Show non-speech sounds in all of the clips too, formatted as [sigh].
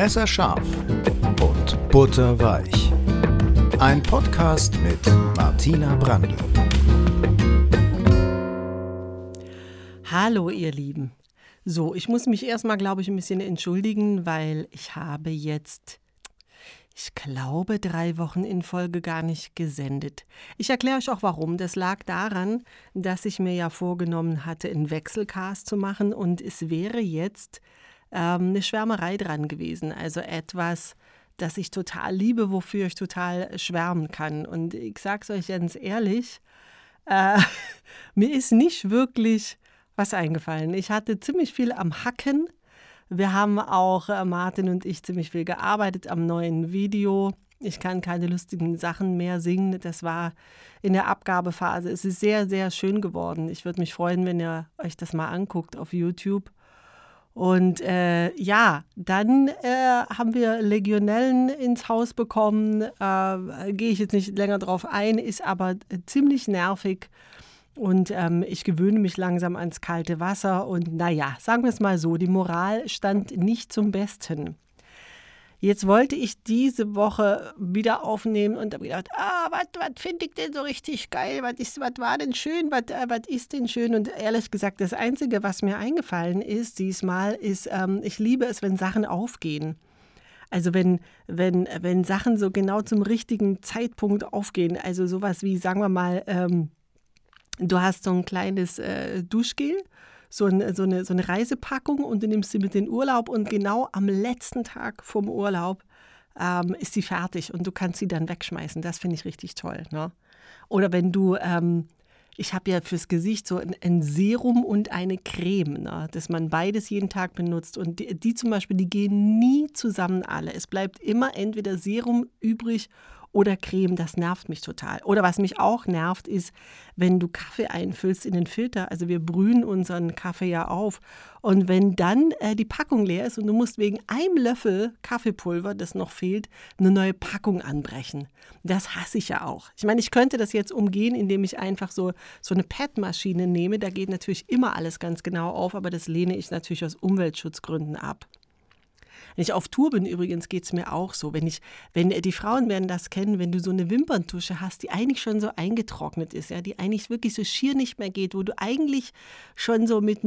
Messerscharf und butterweich. Ein Podcast mit Martina Brandl. Hallo ihr Lieben. So, ich muss mich erstmal, glaube ich, ein bisschen entschuldigen, weil ich habe jetzt, ich glaube, drei Wochen in Folge gar nicht gesendet. Ich erkläre euch auch warum. Das lag daran, dass ich mir ja vorgenommen hatte, einen Wechselcast zu machen und es wäre jetzt ähm, eine Schwärmerei dran gewesen. Also etwas, das ich total liebe, wofür ich total schwärmen kann. Und ich sage es euch ganz ehrlich, äh, [laughs] mir ist nicht wirklich was eingefallen. Ich hatte ziemlich viel am Hacken. Wir haben auch, äh, Martin und ich, ziemlich viel gearbeitet am neuen Video. Ich kann keine lustigen Sachen mehr singen. Das war in der Abgabephase. Es ist sehr, sehr schön geworden. Ich würde mich freuen, wenn ihr euch das mal anguckt auf YouTube. Und äh, ja, dann äh, haben wir Legionellen ins Haus bekommen. Äh, Gehe ich jetzt nicht länger drauf ein, ist aber ziemlich nervig. Und ähm, ich gewöhne mich langsam ans kalte Wasser. Und naja, sagen wir es mal so, die Moral stand nicht zum Besten. Jetzt wollte ich diese Woche wieder aufnehmen und habe gedacht, ah, was finde ich denn so richtig geil? Was war denn schön? Was äh, ist denn schön? Und ehrlich gesagt, das Einzige, was mir eingefallen ist diesmal, ist, ähm, ich liebe es, wenn Sachen aufgehen. Also wenn, wenn, wenn Sachen so genau zum richtigen Zeitpunkt aufgehen. Also sowas wie, sagen wir mal, ähm, du hast so ein kleines äh, Duschgel so, ein, so, eine, so eine Reisepackung und du nimmst sie mit in den Urlaub und genau am letzten Tag vom Urlaub ähm, ist sie fertig und du kannst sie dann wegschmeißen. Das finde ich richtig toll. Ne? Oder wenn du, ähm, ich habe ja fürs Gesicht so ein, ein Serum und eine Creme, ne? dass man beides jeden Tag benutzt und die, die zum Beispiel, die gehen nie zusammen alle. Es bleibt immer entweder Serum übrig oder Creme, das nervt mich total. Oder was mich auch nervt, ist, wenn du Kaffee einfüllst in den Filter. Also wir brühen unseren Kaffee ja auf. Und wenn dann äh, die Packung leer ist und du musst wegen einem Löffel Kaffeepulver, das noch fehlt, eine neue Packung anbrechen. Das hasse ich ja auch. Ich meine, ich könnte das jetzt umgehen, indem ich einfach so, so eine PET-Maschine nehme. Da geht natürlich immer alles ganz genau auf, aber das lehne ich natürlich aus Umweltschutzgründen ab. Wenn ich auf Tour bin übrigens, geht es mir auch so. Wenn ich, wenn die Frauen werden das kennen, wenn du so eine Wimperntusche hast, die eigentlich schon so eingetrocknet ist, ja, die eigentlich wirklich so schier nicht mehr geht, wo du eigentlich schon so mit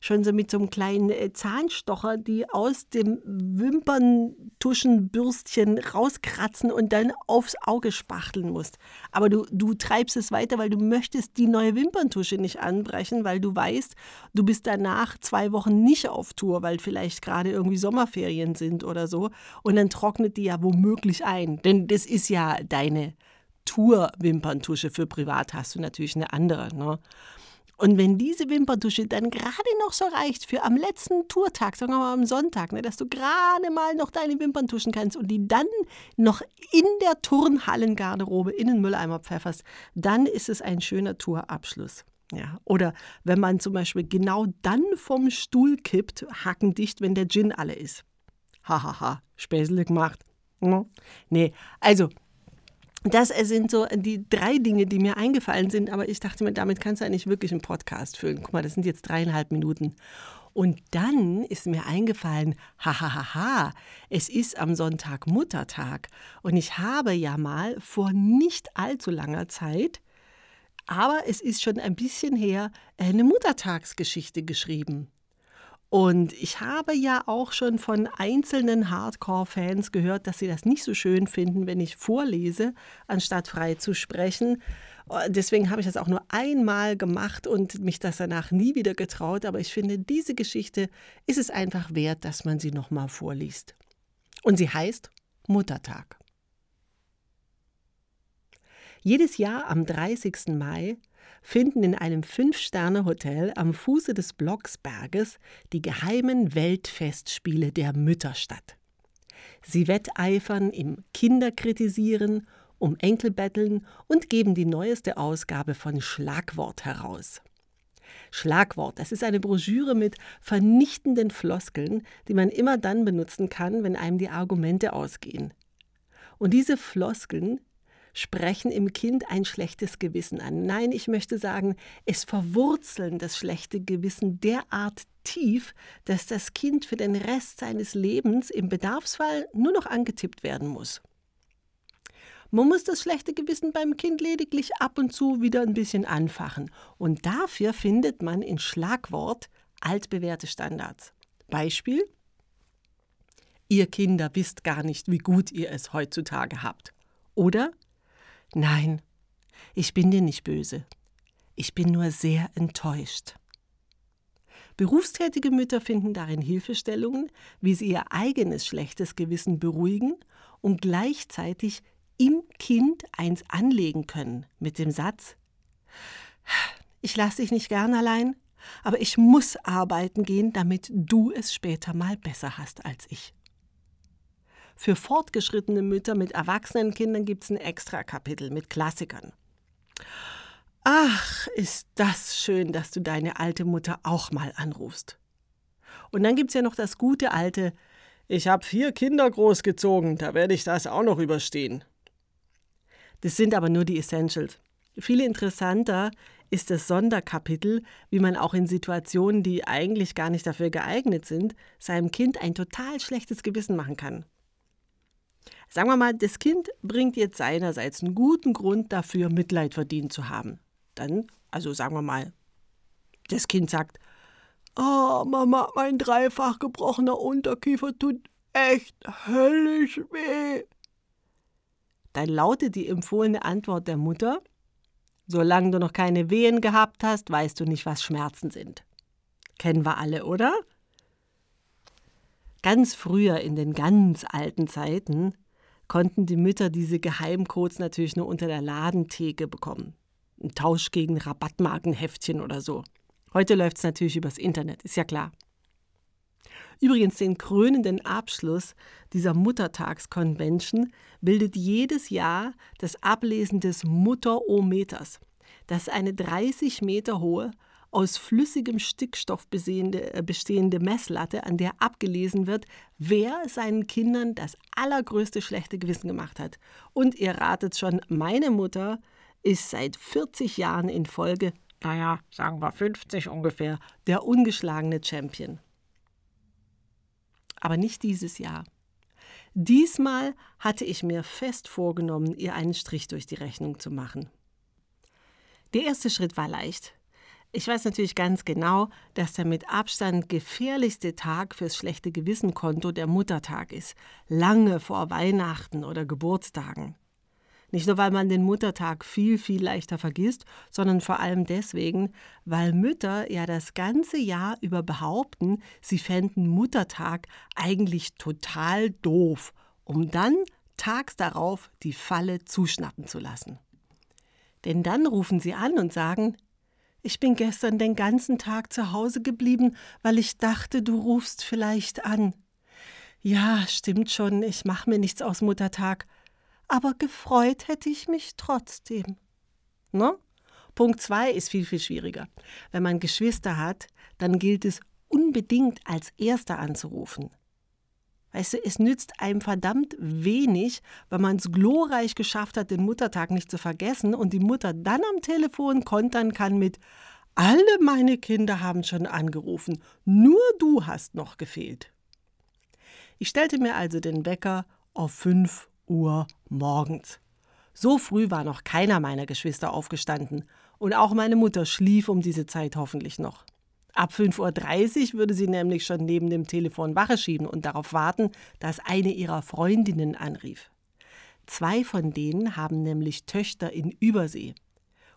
schon so mit so einem kleinen äh, Zahnstocher, die aus dem Wimperntuschenbürstchen rauskratzen und dann aufs Auge spachteln musst. Aber du, du treibst es weiter, weil du möchtest die neue Wimperntusche nicht anbrechen, weil du weißt, du bist danach zwei Wochen nicht auf Tour, weil vielleicht gerade irgendwie Sommerferien Ferien sind oder so. Und dann trocknet die ja womöglich ein. Denn das ist ja deine Tour-Wimperntusche. Für privat hast du natürlich eine andere. Ne? Und wenn diese Wimperntusche dann gerade noch so reicht für am letzten Tourtag, sagen wir mal am Sonntag, ne, dass du gerade mal noch deine Wimpern tuschen kannst und die dann noch in der Turnhallengarderobe in den Mülleimer pfefferst, dann ist es ein schöner Tourabschluss. Ja, oder wenn man zum Beispiel genau dann vom Stuhl kippt, hackendicht, wenn der Gin alle ist hahaha, Späßle gemacht. No. Nee, also das sind so die drei Dinge, die mir eingefallen sind, aber ich dachte mir, damit kannst du eigentlich wirklich einen Podcast füllen. Guck mal, das sind jetzt dreieinhalb Minuten. Und dann ist mir eingefallen, hahaha, es ist am Sonntag Muttertag. Und ich habe ja mal vor nicht allzu langer Zeit, aber es ist schon ein bisschen her, eine Muttertagsgeschichte geschrieben. Und ich habe ja auch schon von einzelnen Hardcore-Fans gehört, dass sie das nicht so schön finden, wenn ich vorlese, anstatt frei zu sprechen. Deswegen habe ich das auch nur einmal gemacht und mich das danach nie wieder getraut. Aber ich finde, diese Geschichte ist es einfach wert, dass man sie nochmal vorliest. Und sie heißt Muttertag. Jedes Jahr am 30. Mai finden in einem Fünf-Sterne-Hotel am Fuße des Blocksberges die geheimen Weltfestspiele der Mütter statt. Sie wetteifern im Kinderkritisieren, um Enkelbetteln und geben die neueste Ausgabe von Schlagwort heraus. Schlagwort, das ist eine Broschüre mit vernichtenden Floskeln, die man immer dann benutzen kann, wenn einem die Argumente ausgehen. Und diese Floskeln sprechen im Kind ein schlechtes Gewissen an. Nein, ich möchte sagen, es verwurzeln das schlechte Gewissen derart tief, dass das Kind für den Rest seines Lebens im Bedarfsfall nur noch angetippt werden muss. Man muss das schlechte Gewissen beim Kind lediglich ab und zu wieder ein bisschen anfachen. Und dafür findet man in Schlagwort altbewährte Standards. Beispiel: Ihr Kinder wisst gar nicht, wie gut ihr es heutzutage habt. Oder Nein, ich bin dir nicht böse. Ich bin nur sehr enttäuscht. Berufstätige Mütter finden darin Hilfestellungen, wie sie ihr eigenes schlechtes Gewissen beruhigen und gleichzeitig im Kind eins anlegen können mit dem Satz Ich lasse dich nicht gern allein, aber ich muss arbeiten gehen, damit du es später mal besser hast als ich. Für fortgeschrittene Mütter mit erwachsenen Kindern gibt es ein extra Kapitel mit Klassikern. Ach, ist das schön, dass du deine alte Mutter auch mal anrufst. Und dann gibt es ja noch das gute alte Ich habe vier Kinder großgezogen, da werde ich das auch noch überstehen. Das sind aber nur die Essentials. Viel interessanter ist das Sonderkapitel, wie man auch in Situationen, die eigentlich gar nicht dafür geeignet sind, seinem Kind ein total schlechtes Gewissen machen kann. Sagen wir mal, das Kind bringt jetzt seinerseits einen guten Grund dafür, Mitleid verdient zu haben. Dann, also sagen wir mal, das Kind sagt, Oh, Mama, mein dreifach gebrochener Unterkiefer tut echt höllisch weh. Dann lautet die empfohlene Antwort der Mutter, Solange du noch keine Wehen gehabt hast, weißt du nicht, was Schmerzen sind. Kennen wir alle, oder? Ganz früher in den ganz alten Zeiten konnten die Mütter diese Geheimcodes natürlich nur unter der Ladentheke bekommen. Ein Tausch gegen Rabattmarkenheftchen oder so. Heute läuft es natürlich übers Internet, ist ja klar. Übrigens, den krönenden Abschluss dieser Muttertagskonvention bildet jedes Jahr das Ablesen des Mutterometers. Das ist eine 30 Meter hohe, aus flüssigem Stickstoff äh, bestehende Messlatte, an der abgelesen wird, wer seinen Kindern das allergrößte schlechte Gewissen gemacht hat. Und ihr ratet schon, meine Mutter ist seit 40 Jahren in Folge, naja, sagen wir 50 ungefähr, der ungeschlagene Champion. Aber nicht dieses Jahr. Diesmal hatte ich mir fest vorgenommen, ihr einen Strich durch die Rechnung zu machen. Der erste Schritt war leicht. Ich weiß natürlich ganz genau, dass der mit Abstand gefährlichste Tag fürs schlechte Gewissenkonto der Muttertag ist, lange vor Weihnachten oder Geburtstagen. Nicht nur, weil man den Muttertag viel, viel leichter vergisst, sondern vor allem deswegen, weil Mütter ja das ganze Jahr über behaupten, sie fänden Muttertag eigentlich total doof, um dann tags darauf die Falle zuschnappen zu lassen. Denn dann rufen sie an und sagen, ich bin gestern den ganzen Tag zu Hause geblieben, weil ich dachte, du rufst vielleicht an. Ja, stimmt schon, ich mach mir nichts aus Muttertag. Aber gefreut hätte ich mich trotzdem. Ne? Punkt zwei ist viel, viel schwieriger. Wenn man Geschwister hat, dann gilt es unbedingt als Erster anzurufen. Weißt du, es nützt einem verdammt wenig, wenn man es glorreich geschafft hat, den Muttertag nicht zu vergessen und die Mutter dann am Telefon kontern kann mit Alle meine Kinder haben schon angerufen, nur du hast noch gefehlt. Ich stellte mir also den Wecker auf 5 Uhr morgens. So früh war noch keiner meiner Geschwister aufgestanden und auch meine Mutter schlief um diese Zeit hoffentlich noch. Ab 5.30 Uhr würde sie nämlich schon neben dem Telefon Wache schieben und darauf warten, dass eine ihrer Freundinnen anrief. Zwei von denen haben nämlich Töchter in Übersee.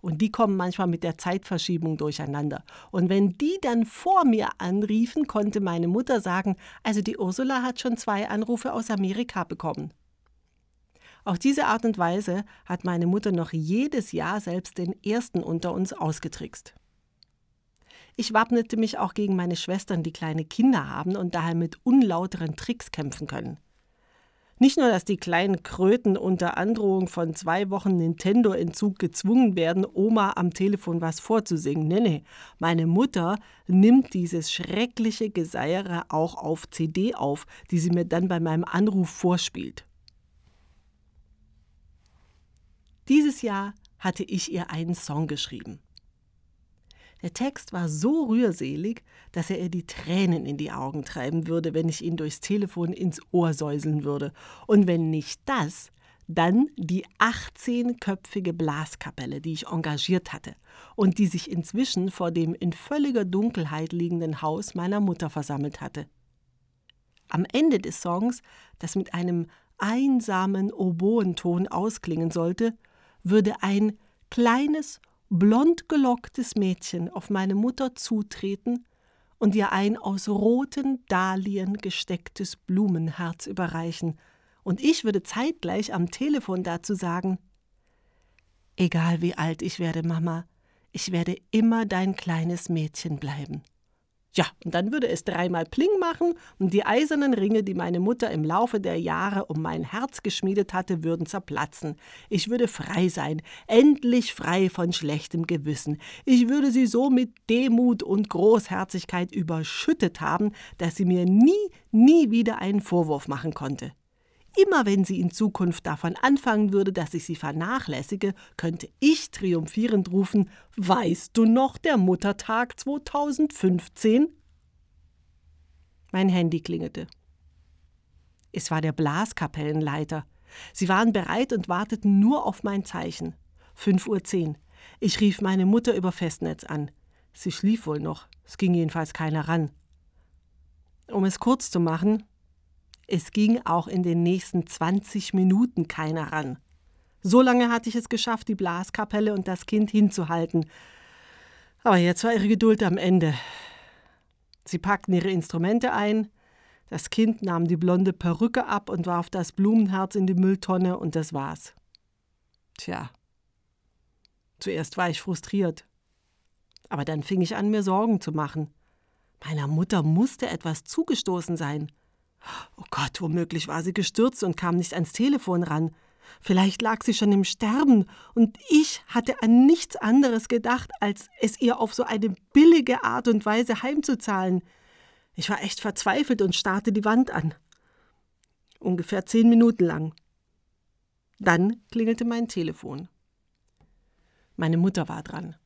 Und die kommen manchmal mit der Zeitverschiebung durcheinander. Und wenn die dann vor mir anriefen, konnte meine Mutter sagen, also die Ursula hat schon zwei Anrufe aus Amerika bekommen. Auf diese Art und Weise hat meine Mutter noch jedes Jahr selbst den ersten unter uns ausgetrickst. Ich wappnete mich auch gegen meine Schwestern, die kleine Kinder haben und daher mit unlauteren Tricks kämpfen können. Nicht nur, dass die kleinen Kröten unter Androhung von zwei Wochen Nintendo-Entzug gezwungen werden, Oma am Telefon was vorzusingen. Nee, nee. Meine Mutter nimmt dieses schreckliche Geseiere auch auf CD auf, die sie mir dann bei meinem Anruf vorspielt. Dieses Jahr hatte ich ihr einen Song geschrieben. Der Text war so rührselig, dass er ihr die Tränen in die Augen treiben würde, wenn ich ihn durchs Telefon ins Ohr säuseln würde. Und wenn nicht das, dann die 18-köpfige Blaskapelle, die ich engagiert hatte und die sich inzwischen vor dem in völliger Dunkelheit liegenden Haus meiner Mutter versammelt hatte. Am Ende des Songs, das mit einem einsamen Oboenton ausklingen sollte, würde ein kleines, blond gelocktes Mädchen auf meine Mutter zutreten und ihr ein aus roten Dahlien gestecktes Blumenherz überreichen, und ich würde zeitgleich am Telefon dazu sagen Egal wie alt ich werde, Mama, ich werde immer dein kleines Mädchen bleiben. Ja, und dann würde es dreimal Pling machen und die eisernen Ringe, die meine Mutter im Laufe der Jahre um mein Herz geschmiedet hatte, würden zerplatzen. Ich würde frei sein, endlich frei von schlechtem Gewissen. Ich würde sie so mit Demut und Großherzigkeit überschüttet haben, dass sie mir nie, nie wieder einen Vorwurf machen konnte. Immer wenn sie in Zukunft davon anfangen würde, dass ich sie vernachlässige, könnte ich triumphierend rufen: Weißt du noch der Muttertag 2015? Mein Handy klingelte. Es war der Blaskapellenleiter. Sie waren bereit und warteten nur auf mein Zeichen. 5.10 Uhr. Ich rief meine Mutter über Festnetz an. Sie schlief wohl noch. Es ging jedenfalls keiner ran. Um es kurz zu machen, es ging auch in den nächsten 20 Minuten keiner ran. So lange hatte ich es geschafft, die Blaskapelle und das Kind hinzuhalten. Aber jetzt war ihre Geduld am Ende. Sie packten ihre Instrumente ein, das Kind nahm die blonde Perücke ab und warf das Blumenherz in die Mülltonne und das war's. Tja. Zuerst war ich frustriert. Aber dann fing ich an, mir Sorgen zu machen. Meiner Mutter musste etwas zugestoßen sein. Oh Gott, womöglich war sie gestürzt und kam nicht ans Telefon ran. Vielleicht lag sie schon im Sterben, und ich hatte an nichts anderes gedacht, als es ihr auf so eine billige Art und Weise heimzuzahlen. Ich war echt verzweifelt und starrte die Wand an. Ungefähr zehn Minuten lang. Dann klingelte mein Telefon. Meine Mutter war dran.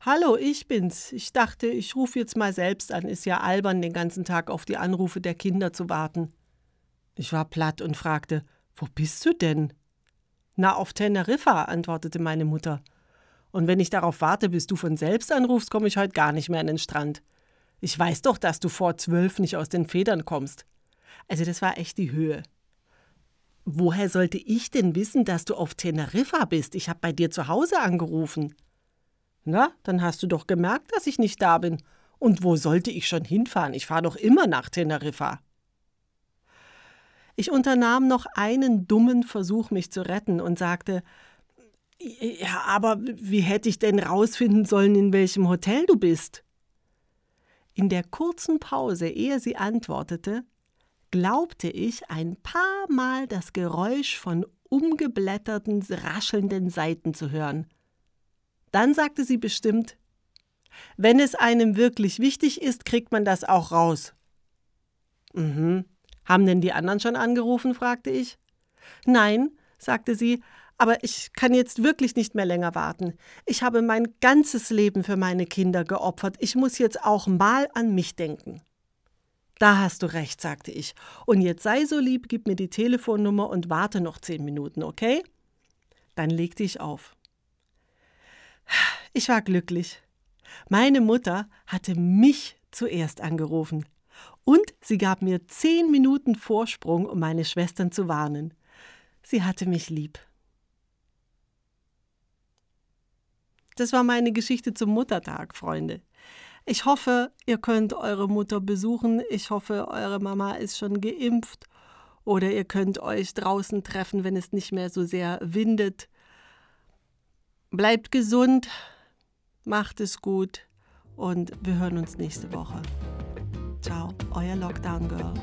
Hallo, ich bin's. Ich dachte, ich rufe jetzt mal selbst an. Ist ja albern, den ganzen Tag auf die Anrufe der Kinder zu warten. Ich war platt und fragte, wo bist du denn? Na, auf Teneriffa, antwortete meine Mutter. Und wenn ich darauf warte, bis du von selbst anrufst, komme ich heute gar nicht mehr an den Strand. Ich weiß doch, dass du vor zwölf nicht aus den Federn kommst. Also das war echt die Höhe. Woher sollte ich denn wissen, dass du auf Teneriffa bist? Ich habe bei dir zu Hause angerufen. Na, dann hast du doch gemerkt, dass ich nicht da bin. Und wo sollte ich schon hinfahren? Ich fahre doch immer nach Teneriffa. Ich unternahm noch einen dummen Versuch, mich zu retten und sagte, ja, aber wie hätte ich denn rausfinden sollen, in welchem Hotel du bist? In der kurzen Pause, ehe sie antwortete, glaubte ich ein paar Mal das Geräusch von umgeblätterten, raschelnden Seiten zu hören. Dann sagte sie bestimmt, wenn es einem wirklich wichtig ist, kriegt man das auch raus. Mhm. Haben denn die anderen schon angerufen? fragte ich. Nein, sagte sie, aber ich kann jetzt wirklich nicht mehr länger warten. Ich habe mein ganzes Leben für meine Kinder geopfert. Ich muss jetzt auch mal an mich denken. Da hast du recht, sagte ich. Und jetzt sei so lieb, gib mir die Telefonnummer und warte noch zehn Minuten, okay? Dann legte ich auf. Ich war glücklich. Meine Mutter hatte mich zuerst angerufen. Und sie gab mir zehn Minuten Vorsprung, um meine Schwestern zu warnen. Sie hatte mich lieb. Das war meine Geschichte zum Muttertag, Freunde. Ich hoffe, ihr könnt eure Mutter besuchen. Ich hoffe, eure Mama ist schon geimpft. Oder ihr könnt euch draußen treffen, wenn es nicht mehr so sehr windet. Bleibt gesund, macht es gut und wir hören uns nächste Woche. Ciao, euer Lockdown Girl.